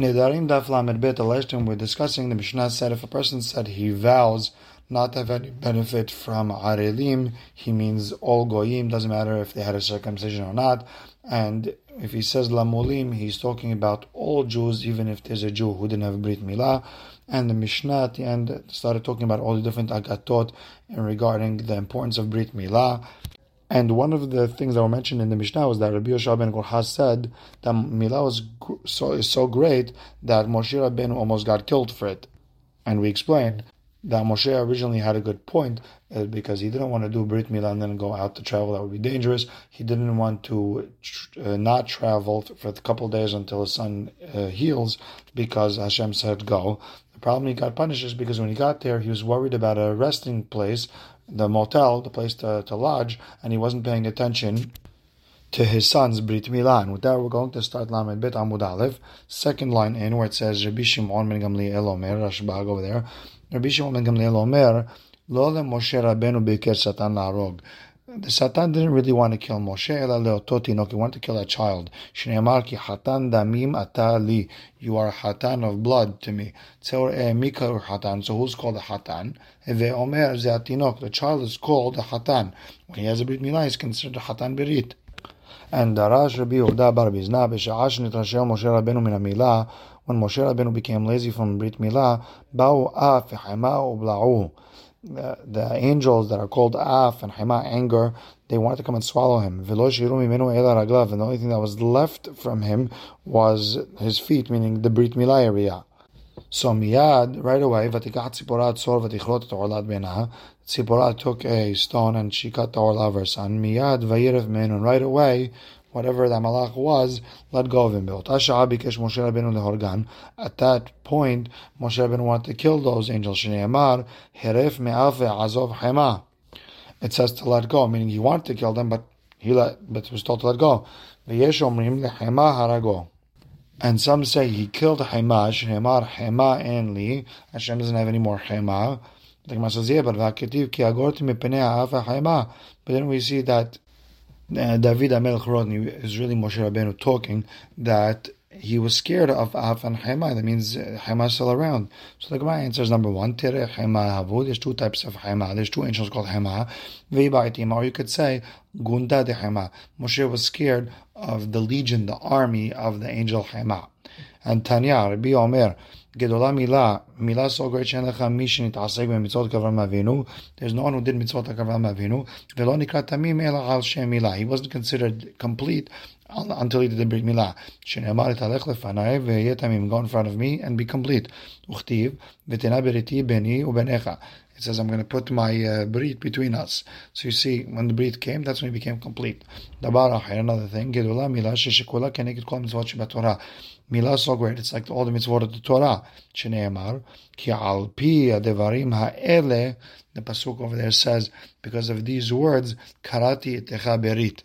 Nedarim Daf Bet, time we're discussing, the Mishnah said if a person said he vows not to have any benefit from Arelim, he means all Goyim, doesn't matter if they had a circumcision or not. And if he says Lamulim, he's talking about all Jews, even if there's a Jew who didn't have Brit Milah. And the Mishnah at the end started talking about all the different agatot regarding the importance of Brit Milah. And one of the things that were mentioned in the Mishnah was that Rabbi Yoshua ben Korhas said that Milah was so, is so great that Moshe Rabbeinu almost got killed for it. And we explained that Moshe originally had a good point uh, because he didn't want to do Brit Milah and then go out to travel. That would be dangerous. He didn't want to uh, not travel for a couple days until his son uh, heals because Hashem said go. The problem he got punished is because when he got there, he was worried about a resting place the motel, the place to, to lodge, and he wasn't paying attention to his son's Brit Milah. With that, we're going to start Lamed Bet Amud Aleph, second line in where it says Rabbi Shimon ben Gamliel Omer, Rashbag over there. Rabbi Shimon ben Gamliel Omer, Lo le Moshe Rabbeinu beker Satan la'arog the Satan didn't really want to kill Moshe, he wanted to kill a child. Shneimar ki hatan damim ata li, you are a hatan of blood to me. Eh, hatan, so who's called a hatan? Eve omer ze atinok, the child is called a hatan. When he has a brit milah, he's considered a hatan berit. And Darash Rabbi Yehuda bar Bizna, b'sha'ash nitrashel Moshe Rabbeinu min milah, when Moshe Rabbeinu became lazy from Brit Milah, ba'u af v'chema u'bla'u the, angels that are called Af and Hema, anger, they wanted to come and swallow him. And the only thing that was left from him was his feet, meaning the Brit Milah area. So miyad, right away. Tzipora took a stone and she cut the orla of her son. Miyad vayirev menun. Right away, whatever that malach was, let go of him. At that point, Moshe Rabbeinu wanted to kill those angels. It says to let go, meaning he wanted to kill them, but he let, but was told to let go. And some say he killed Hema, Shneimar Hema and Li. Hashem doesn't have any more Hema. The Gemara says, yeah, but. But then we see that uh, David Amelch wrote, is really Moshe Rabbeinu talking, that he was scared of Af and Hema. That means uh, Hema is still around. So the Gemara answers number one, Tere Hema Havu. There's two types of Hema. There's two angels called Hema. Veiba'itim, or you could say Gunda de Hema. Moshe was scared of the legion, the army of the angel Hema. And Tanya, Rabbi Omer, Gedola Mila, Mila so great shenecha mishin itasek b'mitzvot kavram avinu. There's no one who did mitzvot kavram avinu. Velo nikrat tamim ela al shem Mila. He wasn't considered complete until he did the brit milah. Shenemar italech lefanai ve'yeh tamim. Go in front of me and be complete. Uchtiv v'tena beriti beni ubenecha. It says, I'm going to put my uh, brit between us. So you see, when the brit came, that's when it became complete. Dabar another thing. Gedola Mila sheshekula keneged kol mitzvot shebatorah. Milah so great. It's like all the mitzvot of the Torah. Shneimar ki al pi adevarim ha'ele. The pasuk over there says, because of these words, karati etecha berit.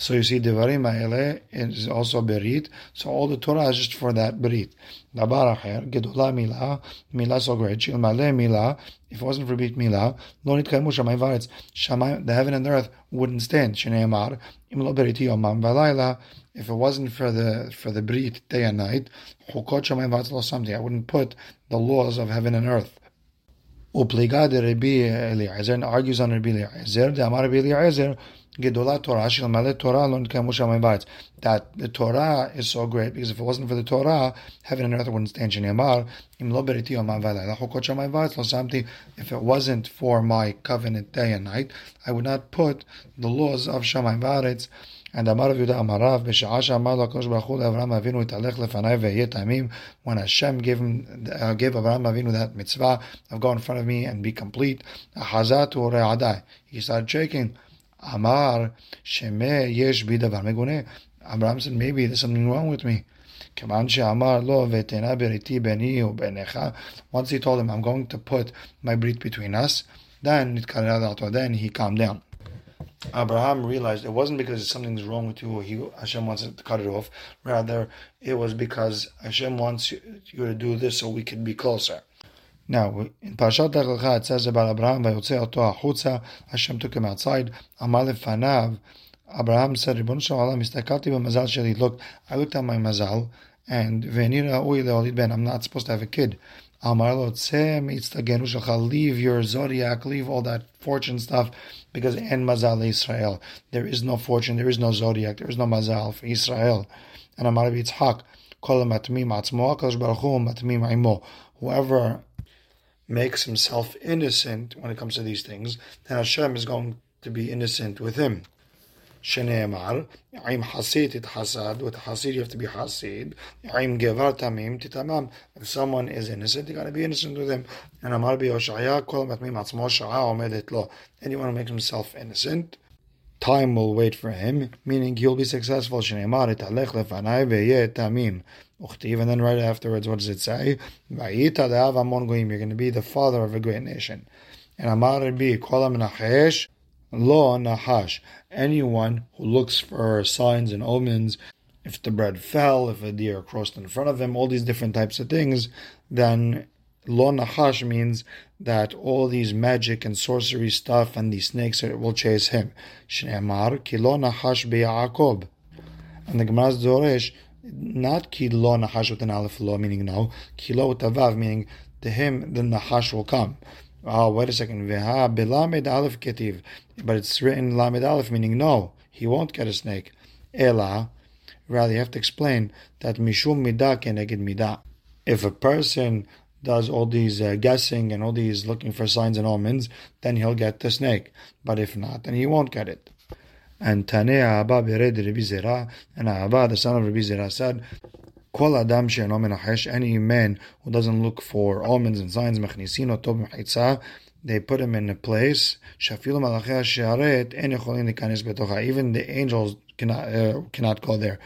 So you see, Devarim Ha'ele is also Berit. So all the Torah is just for that Berit. Dabar Acher, Gedola Milah, Milah so great, Shilmale Milah, if it wasn't for Berit Milah, Lo Nitkaimu Shamayim Varetz, Shamayim, the heaven and the earth wouldn't stand. Shneimar, Im Lo Beriti Yomam Valayla, if it wasn't for the for the Brit day and night, Chukot Shamayim Varetz Lo something, I wouldn't put the laws of heaven and earth. Upliga de Rabbi Eliezer, argues on Rabbi Eliezer, the Amar Rabbi Eliezer, Gedola Torah Torah That the Torah is so great because if it wasn't for the Torah, heaven and earth wouldn't stand. Shnei Im Lo Beriti Yomam Valayla Chukot Shamayim Lo Samti. If it wasn't for my covenant day and night, I would not put the laws of Shamayim Varetz. And Amar Yuda Amarav B'Sha'asha Amar Lakosh Baruch Hu Avram Avinu Italech Lefanai Ve'yeh Tamim. When Hashem gave him, uh, gave Avram Avinu that mitzvah of go in front of me and be complete, A Hazatu Re'adai. He started shaking. Amar Sheme Yesh Bidavar Megune. Abraham said, maybe there's something wrong with me. Once he told him, I'm going to put my brit between us, then then he calmed down. Abraham realized it wasn't because something's wrong with you, he, Hashem wants to cut it off. Rather, it was because Hashem wants you to do this so we can be closer. Now, in Parashat Lech it says about Abraham, Vayotze oto achutza, Hashem took him outside, Amar lefanav, Abraham said, Ribbon Shalom, istakalti b'mazal sheli, look, I looked at my mazal, and Venira Uile Ben, I'm not supposed to have a kid. Amar leave your zodiac, leave all that fortune stuff, because en mazal Israel. There is no fortune, there is no zodiac, there is no mazal for Israel. And Amar Yitzhak, kol matmim atzmo, akadosh baruch hu. Whoever makes himself innocent when it comes to these things, then Hashem is going to be innocent with him. שנאמר, עם חסיד תתחסד, with חסיד you have to be חסיד, עם גבר תמים תתמם. If someone is innocent, you got to be innocent with him. And אמר ביהושעיה, כל מתמים עצמו שעה עומדת לו. Anyone who makes himself innocent, time will wait for him, meaning he'll be successful. And then right afterwards, what does it say? You're going to be the father of a great nation. And Amar Kolam Lo Nahash. Anyone who looks for signs and omens, if the bread fell, if a deer crossed in front of him, all these different types of things, then lo nahash means that all these magic and sorcery stuff and these snakes will chase him. Shneemar ki lo nahash be'Yaakov. And the Gemara's Zoresh, not ki lo nahash with an aleph lo, meaning no, ki lo with a vav, meaning to him the nahash will come. Oh, wait a second. Veha belamed aleph ketiv. But it's written lamed aleph, meaning no, he won't get a snake. Ela. Rather, you have to explain that mishum midah keneged midah. If a person does all these uh, guessing and all these looking for signs and omens, then he'll get the snake. But if not, then he won't get it. And Tanea Abba bered Rabbi and Abba, the son of Rabbi said, Kol adam any man who doesn't look for omens and signs, mechnisin oto b'mechitza, they put him in a place, even the angels cannot, uh, cannot go there.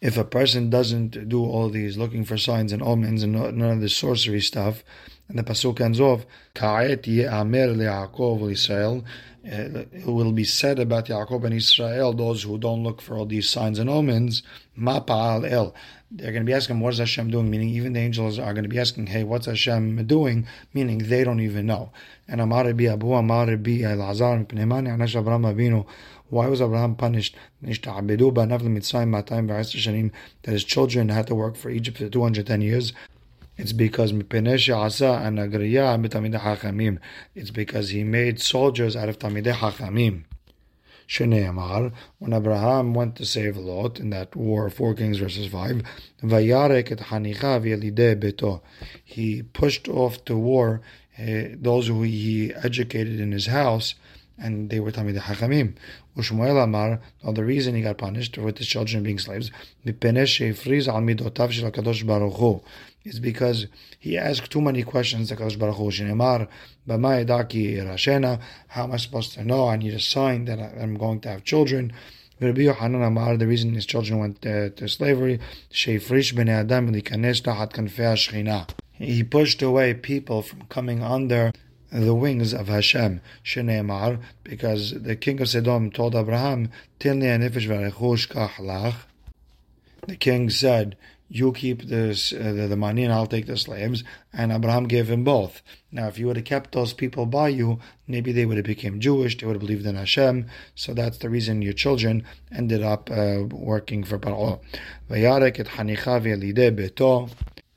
If a person doesn't do all these looking for signs and omens and none of this sorcery stuff, and the pasuk ends off, "Ka'et ye'amer le'Yaakov Israel," uh, it will be said about Yaakov and Israel, those who don't look for all these signs and omens, Mapa'al El. They're going to be asking, what is Hashem doing? Meaning, even the angels are going to be asking, hey, what's Hashem doing? Meaning, they don't even know. And Amar Abu Amar Anash Abraham Avinu. Why was Abraham punished? That his children had to work for Egypt for 210 years. It's because it's because he made soldiers out of Talmidei Hachamim. When Abraham went to save Lot in that war, 4 Kings verses 5, Vayarek et beto. He pushed off to war uh, those who he educated in his house, and they were Tamid Hachamim. Ushmuel Amar, the reason he got punished with his children being slaves, is because he asked too many questions to Kadosh Baruch Hu. Shinemar, Rashena, how am I supposed to know? I need a sign that I'm going to have children. Rabbi Yohanan Amar, the reason his children went uh, to slavery, Sheifrish ben Adam He pushed away people from coming under the wings of Hashem, Sheneemar, because the king of Sodom told Abraham, The king said, you keep this, uh, the, the, money and I'll take the slaves. And Abraham gave him both. Now, if you would have kept those people by you, maybe they would have become Jewish, they would have believed in Hashem. So that's the reason your children ended up uh, working for Paro.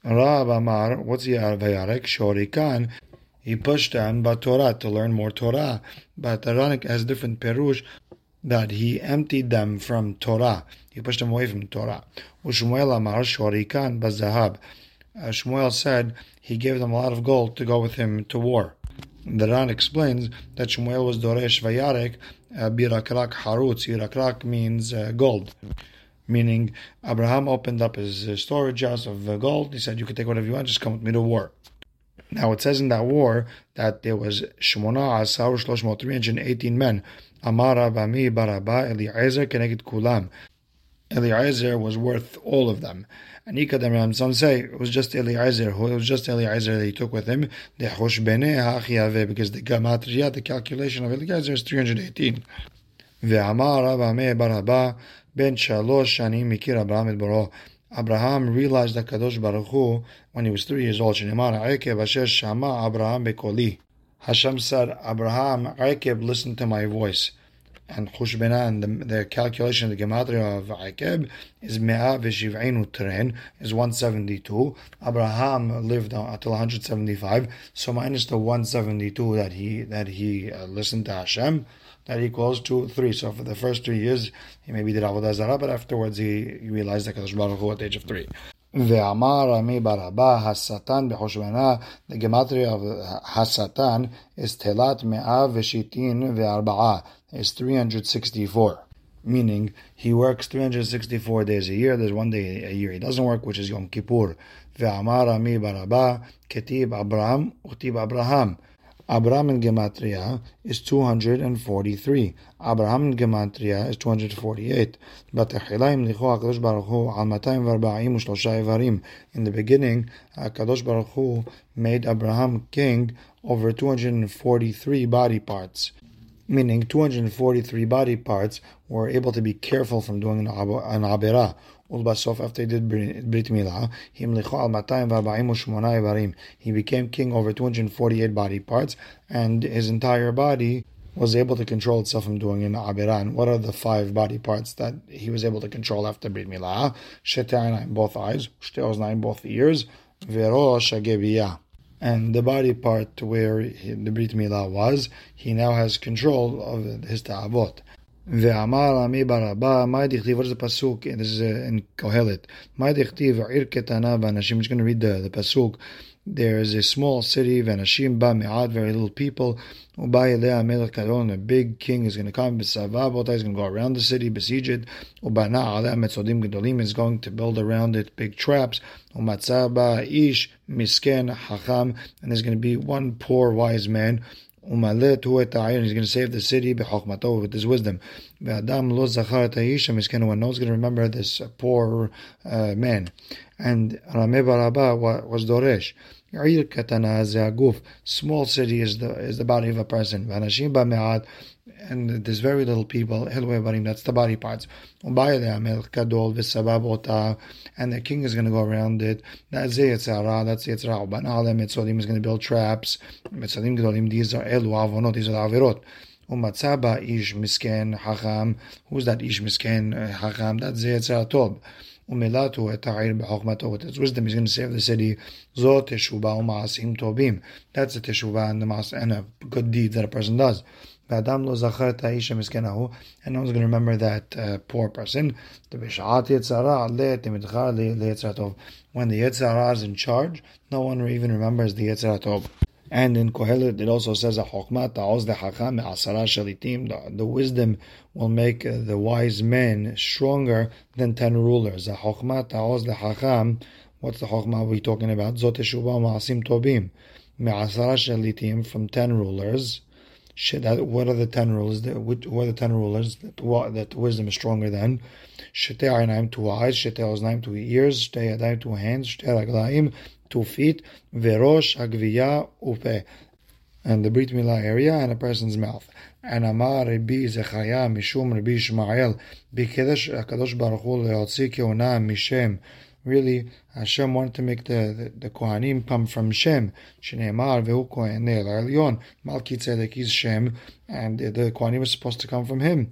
Rab Amar, what's the Vayarek? Shorikan. He pushed them but Torah to learn more Torah. But Aronik has different perush that he emptied them from Torah. He pushed them away from Torah. Ushmuel Amar Shorikan Bazahab. Uh, Shmuel said he gave them a lot of gold to go with him to war. The Ran explains that Shmuel was Doresh Vayarek uh, Birakrak Harutz. Birakrak means uh, gold. Meaning, Abraham opened up his uh, storage house of gold. He said, You can take whatever you want, just come with me to war. Now it says in that war that there was Shemona Asar Shloshmo, 318 men. Amara Bami Baraba Eliezer Keneged Kulam. Eliezer was worth all of them. And Ikadam some say it was just Eliezer, who it was just Eliezer that he took with him. The Hoshbene because the Gematria, the calculation of Eliezer is 318. Ve'amar Rabame Baraba ben Shalosh Shanim Mikir Abraham et Baro. Abraham realized that Kadosh Baruch Hu, when he was three years old, Shama Abraham Bekoli. Hashem said, Abraham, Akev, listen to my voice. and Chushbena and the, the calculation of the gematria of Akeb is Me'a v'shiv'inu tren is 172. Abraham lived until 175, so minus the 172 that he that he uh, listened to Hashem, that equals to three. So for the first three years, he maybe did avodah zarah, but afterwards he, he realized that Kadosh Baruch Hu at the age of three. ואמר רמי ברבה, השטן בחושבנה, the gematria of השטן is תלת מאה ושיטין וארבעה, is 364. Meaning, he works 364 days a year, there's one day a year he doesn't work, which is Yom Kippur. ואמר רמי ברבה, כתיב אברהם וכתיב אברהם. Abraham in Gematria is 243. Abraham in Gematria is 248. But HaKadosh Baruch Hu al 243 ivarim. In the beginning, HaKadosh Baruch Hu made Abraham king over 243 body parts. Meaning 243 body parts were able to be careful from doing an, abera. After he did Brit Milah. He became king over 248 body parts, and his entire body was able to control itself from doing in Abiran. What are the five body parts that he was able to control after Brit Milah? and both eyes, shtei both ears, verosh hagebiyah and the body part where the Brit Milah was, he now has control of his ta'avot. ואמר עמי ברבה, מה דכתיב, what is the pasuk, this is in Kohelet, מה דכתיב, עיר קטנה באנשים, I'm just going to read the, the pasuk, there is a small city, ואנשים בה מעט, very little people, ובא אליה מלך גדול, a big king is going to come, בסבבה אותה, he's going to go around the city, besiege it, ובנה עליה מצודים גדולים, is going to build around it big traps, ומצא בה איש מסכן, חכם, and there's going to be one poor wise man, Umalet hu et He's going to save the city with his wisdom. Ve'adam lo zachar et. One going to remember this poor uh, man. And Rameh Baraba was Doresh. Ya'ir katana ze'aguf. Small city is the is the body of a person. V'anashim ba'me'at and there's very little people. That's the body parts. And the king is going to go around it. That's Yetzirah. That's Yetzirah. Banalem Mitzodim is going to build traps. Mitzodim Gedolim. These are Elu Avonot. These are Avirot. Umatzaba Ish Misken Hacham. Who's that Ish Misken eh, Hacham? That's Yetzirah Tob. ומילתו את העיר בחוכמתו, with his wisdom he's going to save the city. זו תשובה ומעשים טובים. That's a teshuvah and, the and a good deed that a person does. ואדם לא זכר את האיש המסכן ההוא, and no one's going to remember that uh, poor person. בשעת יצרה עלה תמתחר ליצר הטוב. When the יצרה is in charge, no one even remembers the יצר הטוב. And in Kohelet, it also says, the, the wisdom will make uh, the wise men stronger than ten rulers. What's the chokmah we're talking about? Zot ma'asim tobim. From ten rulers what are the ten rulers? That, who are the ten rulers that, that wisdom is stronger than? Shete Ainaim, two eyes, Shete Oznaim, two ears, Shete Yadayim, two hands, Shete Raglaim, two feet, Verosh, Agviya, Upe. And the Brit Milah area and a person's mouth. And Keona Mishem really Hashem wanted to make the, the, the Kohanim come from Shem. Shneimar vehu Kohen Elyon. Malki Tzedek is Shem, and the Kohanim is supposed to come from him.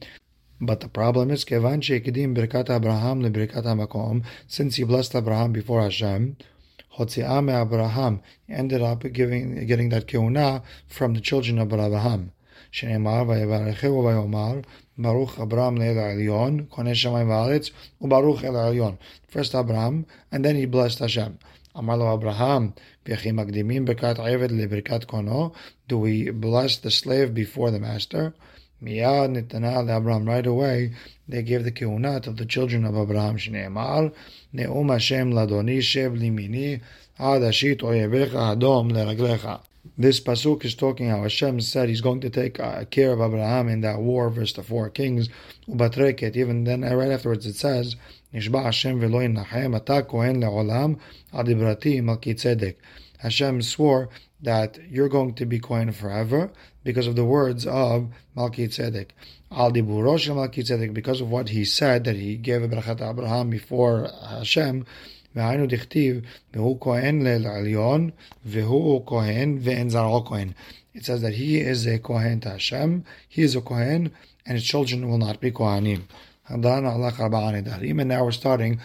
But the problem is, Birkat Abraham leBirkat HaMakom, since he blessed Abraham before Hashem, Hotzi'ah Abraham ended up giving getting that keuna from the children of Abraham. שנאמר ויברכהו ויאמר ברוך אברהם לאל העליון, קונה שמיים וארץ, וברוך אל העליון. First Abraham, and then he blessed Hashem. אמר לו אברהם, וכי מקדימים ברכת עבד לברכת קונו, do we bless the slave before the master? Miyad Nitanah Abraham. Right away, they gave the kiunah to the children of Abraham. Shneimar Neum Hashem Ladoni Shev Limini Ad Ashit Oyevecha Adom Leraglecha. This pasuk is talking how Hashem said He's going to take uh, care of Abraham in that war versus the four kings. Ubatreket. Even then, uh, right afterwards, it says Nishba Hashem Nachem Ata Kohen LeOlam Adibrati Malki Tzedek. Hashem swore that you're going to be kohen forever because of the words of Malki Tzedek. Al diburosh Malki Tzedek because of what he said that he gave a brachat Abraham before Hashem. והיינו דכתיב, והוא כהן לעליון, והוא כהן ואין זרעו כהן. it says that he is a Kohen to Hashem, he is a Kohen, and his children will not be Kohanim. And now we're starting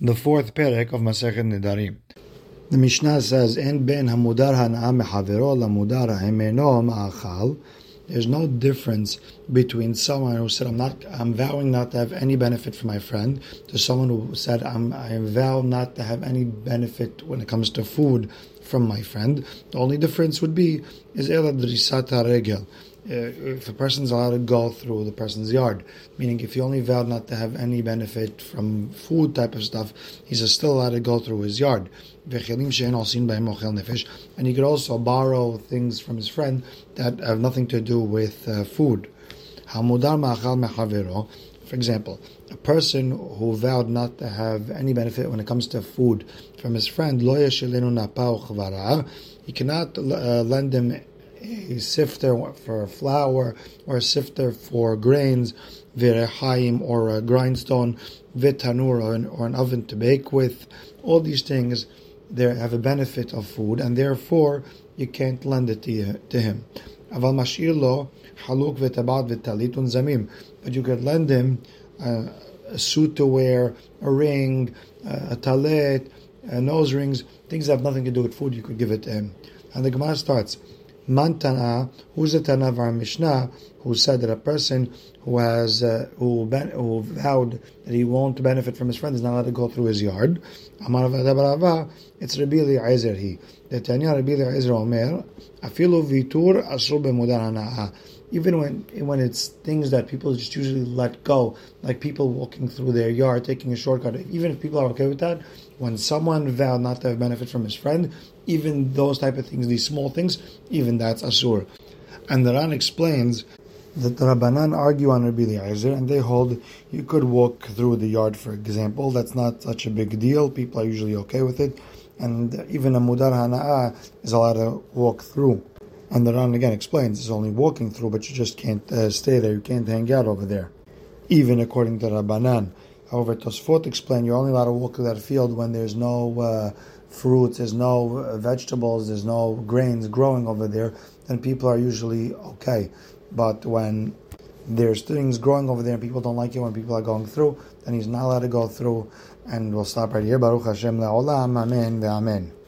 the fourth parak of Masechet Nidarim. The Mishnah says, "En ben hamudar hana'am mehavero lamudar ha'emeno ma'achal." There's no difference between someone who said, "I'm not, I'm vowing not to have any benefit from my friend," to someone who said, "I'm, I vow not to have any benefit when it comes to food from my friend." The only difference would be is ela drisata regel if a person's allowed to go through the person's yard, meaning if he only vowed not to have any benefit from food type of stuff, he's still allowed to go through his yard. And he could also borrow things from his friend that have nothing to do with uh, food. For example, a person who vowed not to have any benefit when it comes to food from his friend, he cannot uh, lend him a sifter for flour or a sifter for grains, virechaim or a grindstone, vitanur or an, or an oven to bake with. All these things they have a benefit of food, and therefore you can't lend it to, to him. Aval mashir lo haluk zamim, but you could lend him a suit to wear, a ring, a talit, nose rings, things that have nothing to do with food. You could give it to him. And the Gemara starts. Mantana, who's the Tana of our Mishnah, who said that a person who has uh, who, ben, who vowed that he won't benefit from his friend is not allowed to go through his yard. Amar it's Rabbi Eliezer he. The Tanya Rabbi Eliezer Omer, afilu vitur even when when it's things that people just usually let go, like people walking through their yard, taking a shortcut, even if people are okay with that, when someone vowed not to have benefit from his friend, even those type of things, these small things, even that's asur. And the Ran explains that the Rabbanan argue on Rabbi Eliezer and they hold you could walk through the yard, for example. That's not such a big deal. People are usually okay with it. And even a Mudar Hana'ah is allowed to walk through. And the Ran again explains it's only walking through, but you just can't uh, stay there. You can't hang out over there, even according to Rabbanan. However, Tosfot explain you're only allowed to walk through that field when there's no uh, fruits, there's no uh, vegetables, there's no grains growing over there. Then people are usually okay. But when there's things growing over there and people don't like it when people are going through, then he's not allowed to go through. And we'll stop right here. Baruch Hashem la'olam. Amen. Amen.